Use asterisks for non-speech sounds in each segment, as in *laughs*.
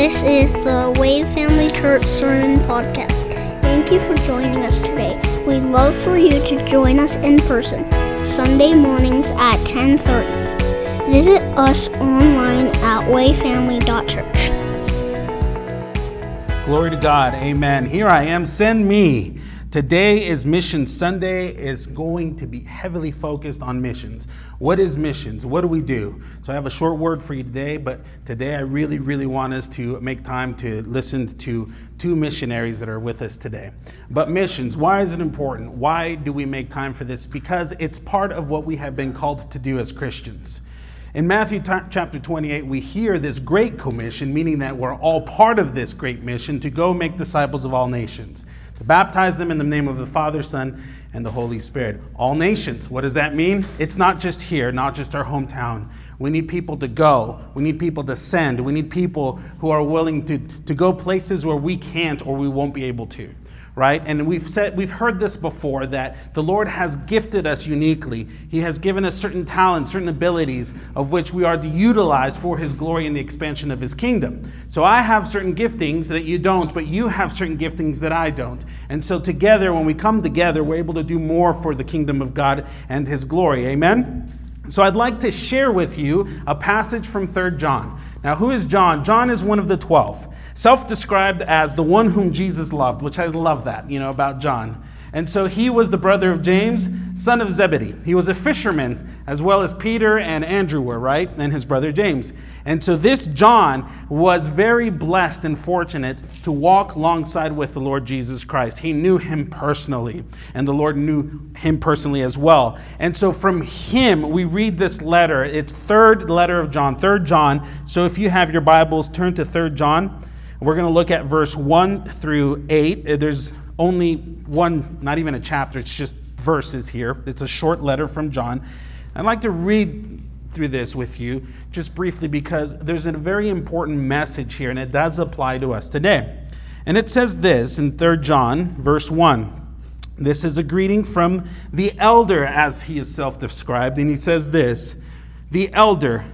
This is the Way Family Church Sermon Podcast. Thank you for joining us today. We'd love for you to join us in person Sunday mornings at 10:30. Visit us online at wayfamily.church. Glory to God. Amen. Here I am. Send me. Today is Mission Sunday is going to be heavily focused on missions. What is missions? What do we do? So I have a short word for you today, but today I really really want us to make time to listen to two missionaries that are with us today. But missions, why is it important? Why do we make time for this? Because it's part of what we have been called to do as Christians. In Matthew t- chapter 28, we hear this great commission, meaning that we're all part of this great mission to go make disciples of all nations, to baptize them in the name of the Father, Son, and the Holy Spirit. All nations. What does that mean? It's not just here, not just our hometown. We need people to go. We need people to send. We need people who are willing to, to go places where we can't or we won't be able to right? And we've said we've heard this before that the Lord has gifted us uniquely. He has given us certain talents, certain abilities of which we are to utilize for his glory and the expansion of his kingdom. So I have certain giftings that you don't, but you have certain giftings that I don't. And so together when we come together, we're able to do more for the kingdom of God and his glory. Amen. So I'd like to share with you a passage from 3 John. Now, who is John? John is one of the 12 self described as the one whom Jesus loved, which I love that, you know, about John. And so he was the brother of James, son of Zebedee. He was a fisherman, as well as Peter and Andrew were, right? And his brother James. And so this John was very blessed and fortunate to walk alongside with the Lord Jesus Christ. He knew him personally, and the Lord knew him personally as well. And so from him, we read this letter. It's third letter of John, third John. So if you have your Bibles, turn to third John. We're going to look at verse 1 through 8. Uh, there's only one, not even a chapter, it's just verses here. It's a short letter from John. I'd like to read through this with you just briefly because there's a very important message here and it does apply to us today. And it says this in 3 John, verse 1. This is a greeting from the elder, as he is self described. And he says this The elder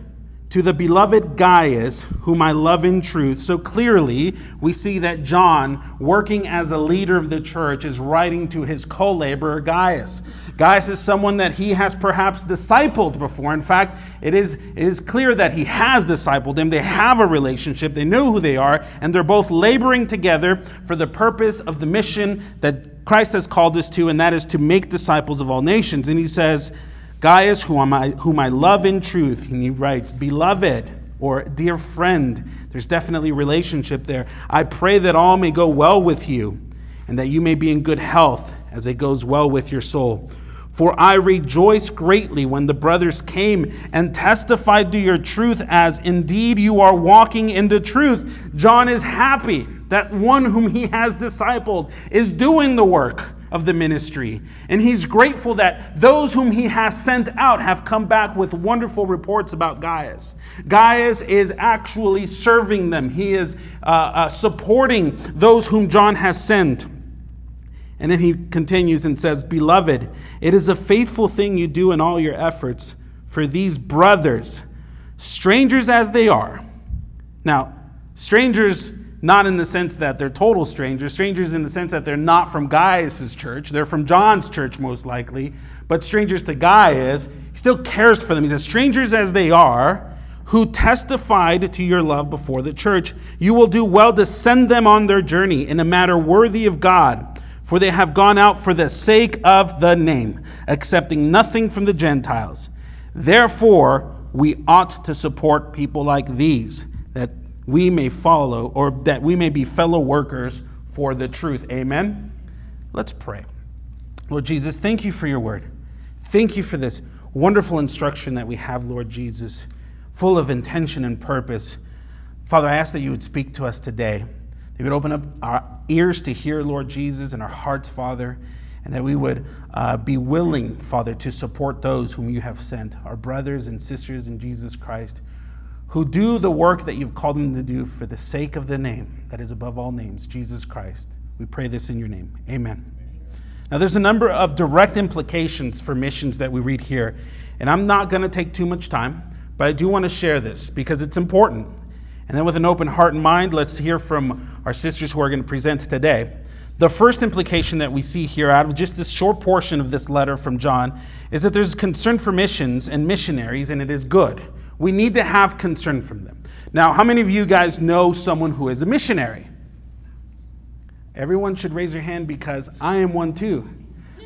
to the beloved Gaius, whom I love in truth. So clearly, we see that John, working as a leader of the church, is writing to his co laborer Gaius. Gaius is someone that he has perhaps discipled before. In fact, it is, it is clear that he has discipled him. They have a relationship, they know who they are, and they're both laboring together for the purpose of the mission that Christ has called us to, and that is to make disciples of all nations. And he says, Gaius, whom I, whom I love in truth, and he writes, Beloved, or dear friend, there's definitely relationship there. I pray that all may go well with you, and that you may be in good health as it goes well with your soul. For I rejoice greatly when the brothers came and testified to your truth, as indeed you are walking in the truth. John is happy that one whom he has discipled is doing the work of the ministry. And he's grateful that those whom he has sent out have come back with wonderful reports about Gaius. Gaius is actually serving them, he is uh, uh, supporting those whom John has sent. And then he continues and says, Beloved, it is a faithful thing you do in all your efforts for these brothers, strangers as they are. Now, strangers not in the sense that they're total strangers, strangers in the sense that they're not from Gaius' church, they're from John's church most likely, but strangers to Gaius. He still cares for them. He says, Strangers as they are, who testified to your love before the church, you will do well to send them on their journey in a matter worthy of God, for they have gone out for the sake of the name, accepting nothing from the Gentiles. Therefore, we ought to support people like these, we may follow, or that we may be fellow workers for the truth. Amen? Let's pray. Lord Jesus, thank you for your word. Thank you for this wonderful instruction that we have, Lord Jesus, full of intention and purpose. Father, I ask that you would speak to us today, that you would open up our ears to hear, Lord Jesus, and our hearts, Father, and that we would uh, be willing, Father, to support those whom you have sent, our brothers and sisters in Jesus Christ who do the work that you've called them to do for the sake of the name that is above all names, Jesus Christ. We pray this in your name. Amen. Now, there's a number of direct implications for missions that we read here, and I'm not going to take too much time, but I do want to share this because it's important. And then, with an open heart and mind, let's hear from our sisters who are going to present today. The first implication that we see here out of just this short portion of this letter from John is that there's concern for missions and missionaries, and it is good. We need to have concern from them. Now, how many of you guys know someone who is a missionary? Everyone should raise your hand because I am one too.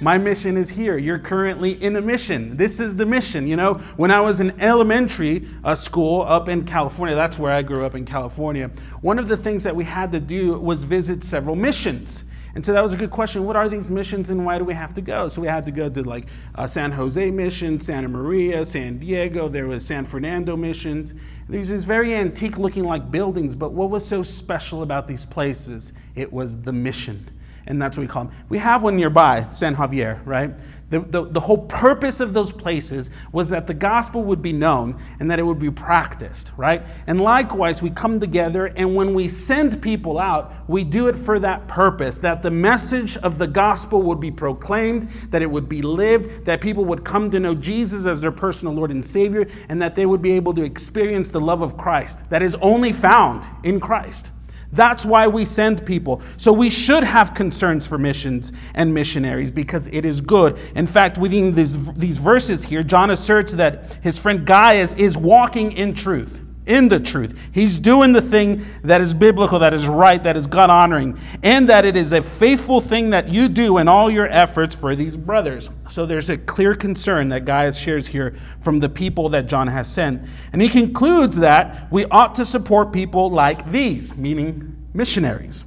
My mission is here. You're currently in a mission. This is the mission. You know, when I was in elementary uh, school up in California, that's where I grew up in California, one of the things that we had to do was visit several missions. And so that was a good question. What are these missions and why do we have to go? So we had to go to like uh, San Jose mission, Santa Maria, San Diego. There was San Fernando missions. There's these very antique looking like buildings, but what was so special about these places? It was the mission and that's what we call them. We have one nearby, San Javier, right? The, the, the, whole purpose of those places was that the gospel would be known and that it would be practiced, right? And likewise, we come together and when we send people out, we do it for that purpose that the message of the gospel would be proclaimed, that it would be lived, that people would come to know Jesus as their personal Lord and Savior, and that they would be able to experience the love of Christ that is only found in Christ. That's why we send people. So we should have concerns for missions and missionaries because it is good. In fact, within these, these verses here, John asserts that his friend Gaius is walking in truth in the truth. He's doing the thing that is biblical, that is right, that is God honoring, and that it is a faithful thing that you do in all your efforts for these brothers. So there's a clear concern that Gaius shares here from the people that John has sent. And he concludes that we ought to support people like these, meaning missionaries.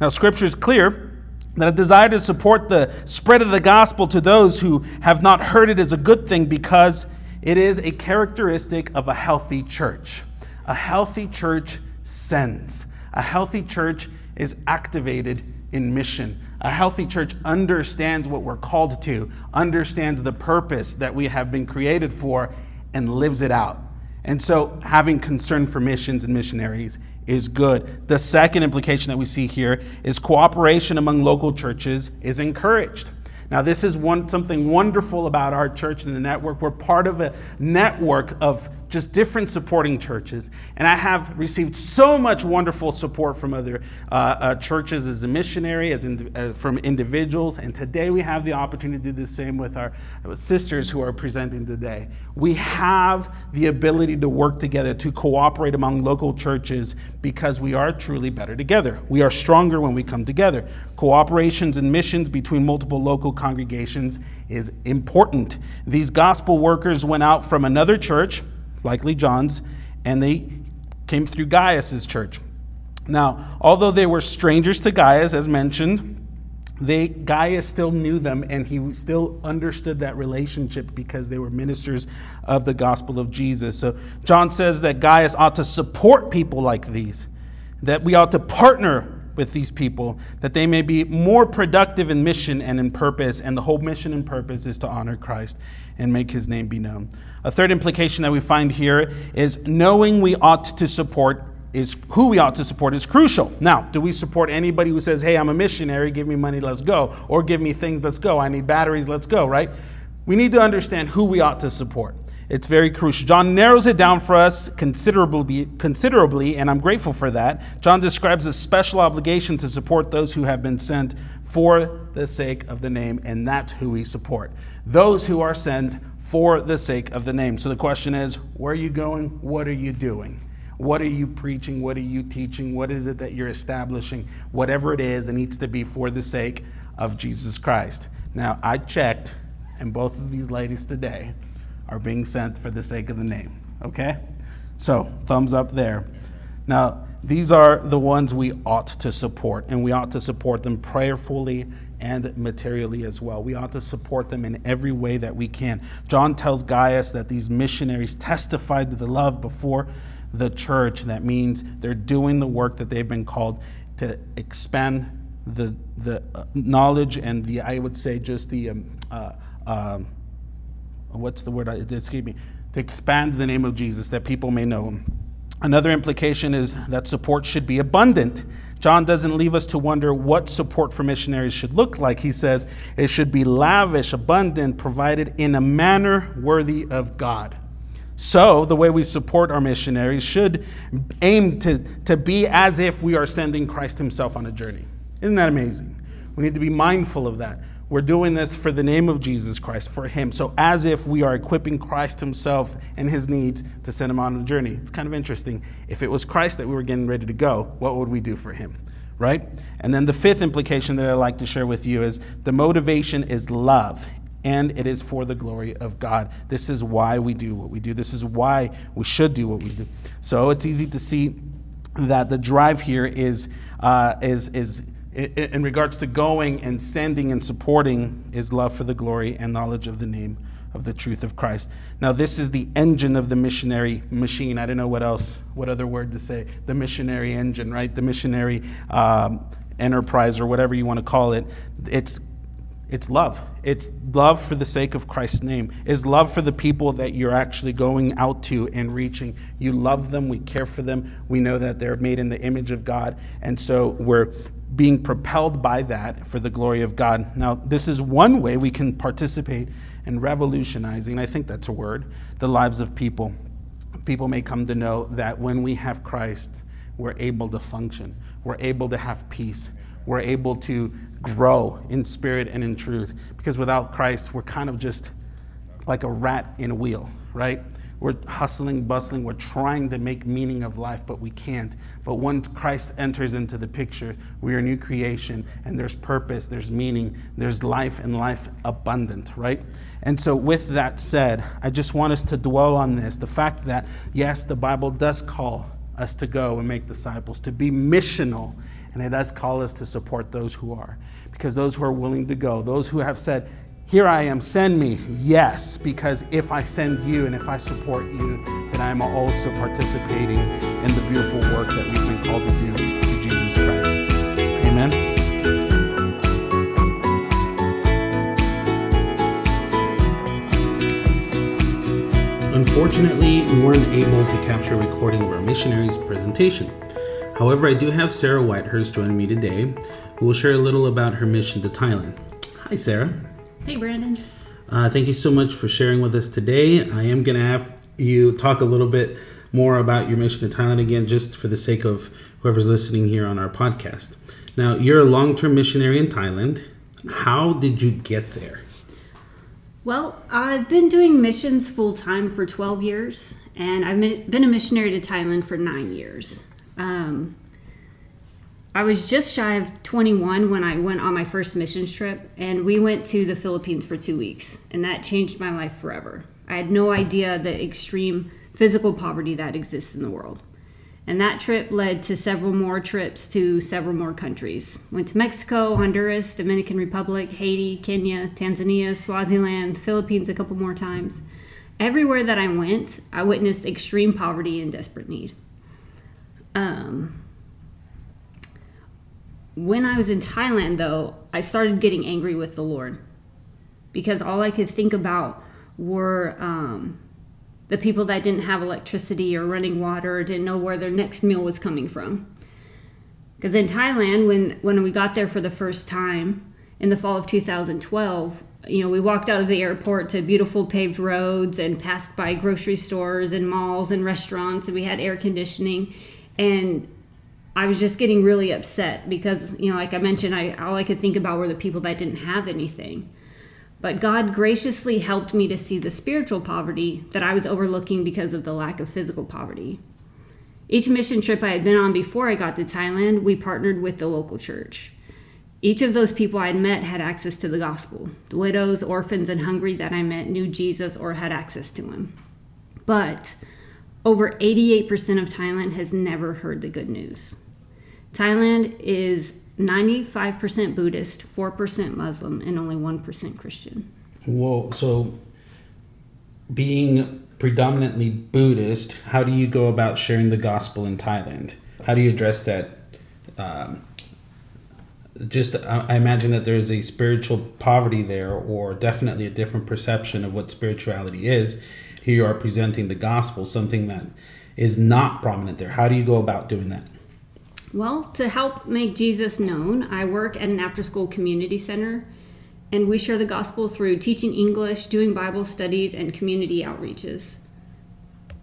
Now, scripture is clear that a desire to support the spread of the gospel to those who have not heard it is a good thing because it is a characteristic of a healthy church. A healthy church sends. A healthy church is activated in mission. A healthy church understands what we're called to, understands the purpose that we have been created for, and lives it out. And so, having concern for missions and missionaries is good. The second implication that we see here is cooperation among local churches is encouraged. Now, this is one, something wonderful about our church and the network. We're part of a network of just different supporting churches. And I have received so much wonderful support from other uh, uh, churches as a missionary, as in, uh, from individuals. And today we have the opportunity to do the same with our sisters who are presenting today. We have the ability to work together, to cooperate among local churches because we are truly better together. We are stronger when we come together. Cooperations and missions between multiple local congregations is important. These gospel workers went out from another church, likely John's, and they came through Gaius's church. Now, although they were strangers to Gaius, as mentioned, they Gaius still knew them and he still understood that relationship because they were ministers of the gospel of Jesus. So John says that Gaius ought to support people like these, that we ought to partner with these people that they may be more productive in mission and in purpose. And the whole mission and purpose is to honor Christ and make his name be known. A third implication that we find here is knowing we ought to support is who we ought to support is crucial. Now, do we support anybody who says, "Hey, I'm a missionary, give me money, let's go," or "Give me things, let's go. I need batteries, let's go," right? We need to understand who we ought to support. It's very crucial. John narrows it down for us considerably, considerably, and I'm grateful for that. John describes a special obligation to support those who have been sent for the sake of the name, and that's who we support. Those who are sent for the sake of the name. So the question is where are you going? What are you doing? What are you preaching? What are you teaching? What is it that you're establishing? Whatever it is, it needs to be for the sake of Jesus Christ. Now, I checked, and both of these ladies today are being sent for the sake of the name. Okay? So, thumbs up there. Now, these are the ones we ought to support, and we ought to support them prayerfully and materially as well. We ought to support them in every way that we can. John tells Gaius that these missionaries testified to the love before the church. That means they're doing the work that they've been called to expand the, the uh, knowledge and the, I would say, just the um, uh, uh, what's the word? Excuse me. To expand the name of Jesus that people may know him. Another implication is that support should be abundant. John doesn't leave us to wonder what support for missionaries should look like. He says it should be lavish, abundant, provided in a manner worthy of God. So, the way we support our missionaries should aim to, to be as if we are sending Christ Himself on a journey. Isn't that amazing? We need to be mindful of that. We're doing this for the name of Jesus Christ, for Him. So, as if we are equipping Christ Himself and His needs to send Him on a journey. It's kind of interesting. If it was Christ that we were getting ready to go, what would we do for Him? Right? And then the fifth implication that I'd like to share with you is the motivation is love and it is for the glory of God. This is why we do what we do. This is why we should do what we do. So it's easy to see that the drive here is uh, is is in regards to going and sending and supporting is love for the glory and knowledge of the name of the truth of Christ. Now, this is the engine of the missionary machine. I don't know what else, what other word to say. The missionary engine, right? The missionary um, enterprise or whatever you want to call it. It's it's love. It's love for the sake of Christ's name. It's love for the people that you're actually going out to and reaching. You love them. We care for them. We know that they're made in the image of God. And so we're being propelled by that for the glory of God. Now, this is one way we can participate in revolutionizing, I think that's a word, the lives of people. People may come to know that when we have Christ, we're able to function, we're able to have peace, we're able to grow in spirit and in truth. Because without Christ, we're kind of just like a rat in a wheel, right? We're hustling, bustling, we're trying to make meaning of life, but we can't. But once Christ enters into the picture, we are a new creation, and there's purpose, there's meaning, there's life, and life abundant, right? And so, with that said, I just want us to dwell on this the fact that, yes, the Bible does call us to go and make disciples, to be missional, and it does call us to support those who are. Because those who are willing to go, those who have said, here I am, send me. Yes, because if I send you and if I support you, then I'm also participating in the beautiful work that we've been called to do through Jesus Christ. Amen. Unfortunately, we weren't able to capture a recording of our missionaries' presentation. However, I do have Sara Whitehurst joining me today, who will share a little about her mission to Thailand. Hi, Sara. Hey, Brandon. Uh, thank you so much for sharing with us today. I am going to have you talk a little bit more about your mission to Thailand again, just for the sake of whoever's listening here on our podcast. Now, you're a long term missionary in Thailand. How did you get there? Well, I've been doing missions full time for 12 years, and I've been a missionary to Thailand for nine years. Um, I was just shy of 21 when I went on my first missions trip, and we went to the Philippines for two weeks, and that changed my life forever. I had no idea the extreme physical poverty that exists in the world. And that trip led to several more trips to several more countries. Went to Mexico, Honduras, Dominican Republic, Haiti, Kenya, Tanzania, Swaziland, Philippines a couple more times. Everywhere that I went, I witnessed extreme poverty and desperate need. Um, when I was in Thailand, though, I started getting angry with the Lord because all I could think about were um, the people that didn't have electricity or running water or didn't know where their next meal was coming from. Because in Thailand, when, when we got there for the first time in the fall of 2012, you know, we walked out of the airport to beautiful paved roads and passed by grocery stores and malls and restaurants, and we had air conditioning. And I was just getting really upset because, you know, like I mentioned, I all I could think about were the people that didn't have anything. But God graciously helped me to see the spiritual poverty that I was overlooking because of the lack of physical poverty. Each mission trip I had been on before I got to Thailand, we partnered with the local church. Each of those people I had met had access to the gospel. The widows, orphans, and hungry that I met knew Jesus or had access to him. But over 88% of Thailand has never heard the good news. Thailand is 95% Buddhist, 4% Muslim, and only 1% Christian. Whoa, so being predominantly Buddhist, how do you go about sharing the gospel in Thailand? How do you address that? Um, just, I imagine that there's a spiritual poverty there, or definitely a different perception of what spirituality is. Here you are presenting the gospel, something that is not prominent there. How do you go about doing that? Well, to help make Jesus known, I work at an after school community center and we share the gospel through teaching English, doing Bible studies, and community outreaches.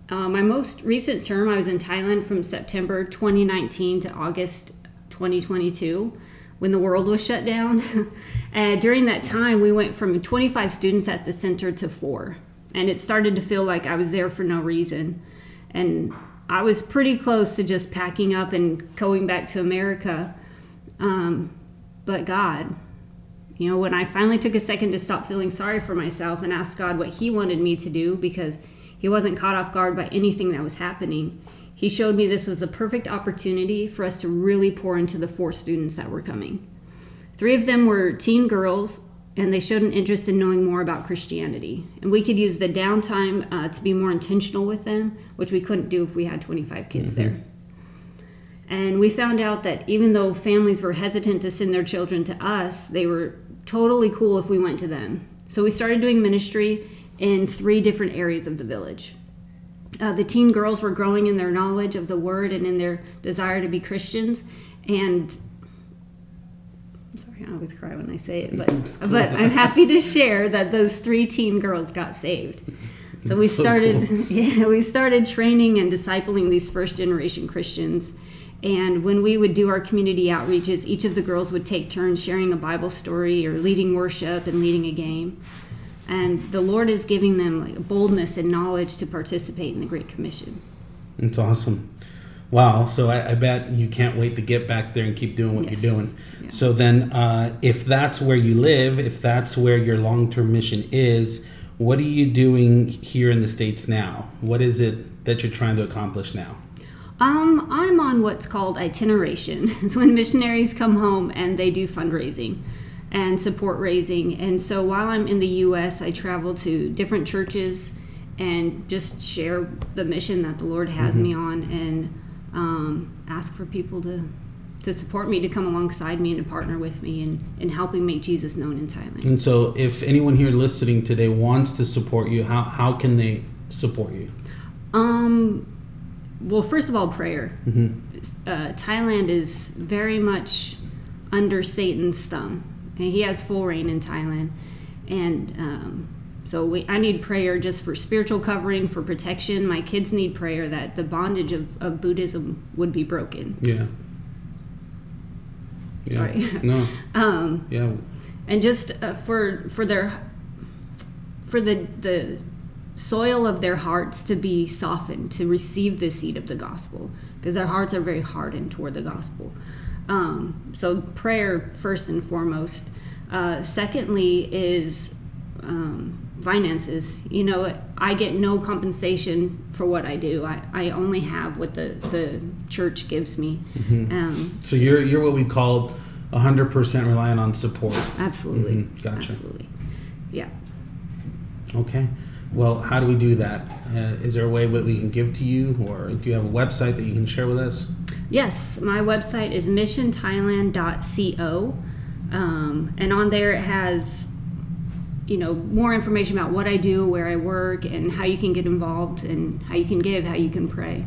Uh, my most recent term, I was in Thailand from September 2019 to August 2022 when the world was shut down. *laughs* and during that time, we went from 25 students at the center to four. And it started to feel like I was there for no reason. And I was pretty close to just packing up and going back to America. Um, but God, you know, when I finally took a second to stop feeling sorry for myself and ask God what He wanted me to do because He wasn't caught off guard by anything that was happening, He showed me this was a perfect opportunity for us to really pour into the four students that were coming. Three of them were teen girls, and they showed an interest in knowing more about Christianity. And we could use the downtime uh, to be more intentional with them, which we couldn't do if we had 25 kids mm-hmm. there. And we found out that even though families were hesitant to send their children to us, they were totally cool if we went to them. So we started doing ministry in three different areas of the village. Uh, the teen girls were growing in their knowledge of the word and in their desire to be Christians. And sorry, I always cry when I say it, but but I'm happy to share that those three teen girls got saved. So we started, cool. *laughs* yeah, we started training and discipling these first generation Christians and when we would do our community outreaches, each of the girls would take turns sharing a Bible story or leading worship and leading a game. And the Lord is giving them like boldness and knowledge to participate in the Great Commission. It's awesome. Wow. So I, I, bet you can't wait to get back there and keep doing what yes. you're doing. Yeah. So then, uh, if that's where you live, if that's where your long term mission is, what are you doing here in the States now? What is it that you're trying to accomplish now? Um, I'm on what's called itineration. *laughs* It's when missionaries come home and they do fundraising and support raising. And so while I'm in the U.S., I travel to different churches and just share the mission that the Lord has mm-hmm. me on and um, ask for people to to support me, to come alongside me, and to partner with me in, in helping make Jesus known in Thailand. And so, if anyone here listening today wants to support you, how, how can they support you? Um, well, first of all, prayer. Mm-hmm. Uh, Thailand is very much under Satan's thumb, and he has full reign in Thailand. And um, so we, I need prayer just for spiritual covering, for protection. My kids need prayer that the bondage of, of Buddhism would be broken. Yeah. yeah. Sorry. No. *laughs* um, yeah. And just uh, for for their for the the soil of their hearts to be softened to receive the seed of the gospel because their hearts are very hardened toward the gospel. Um, so prayer first and foremost. Uh, secondly is um, finances. You know, I get no compensation for what I do. I, I only have what the, the church gives me. Mm-hmm. Um, so you're you're what we call 100% reliant on support. Absolutely. Mm-hmm. Gotcha. Absolutely. Yeah. Okay well, how do we do that? Uh, is there a way that we can give to you, or do you have a website that you can share with us? Yes, my website is missionthailand.co, um, and on there it has, you know, more information about what I do, where I work, and how you can get involved, and how you can give, how you can pray.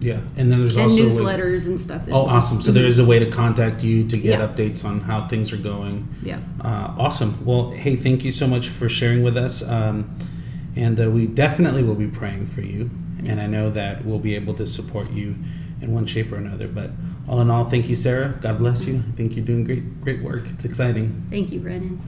Yeah, and then there's and also newsletters and stuff. Oh, awesome! So mm-hmm. there is a way to contact you to get yeah. updates on how things are going. Yeah. Uh, awesome. Well, hey, thank you so much for sharing with us. Um, and uh, we definitely will be praying for you. And I know that we'll be able to support you in one shape or another. But all in all, thank you, Sara. God bless you. I think you're doing great, great work. It's exciting. Thank you, Brandon.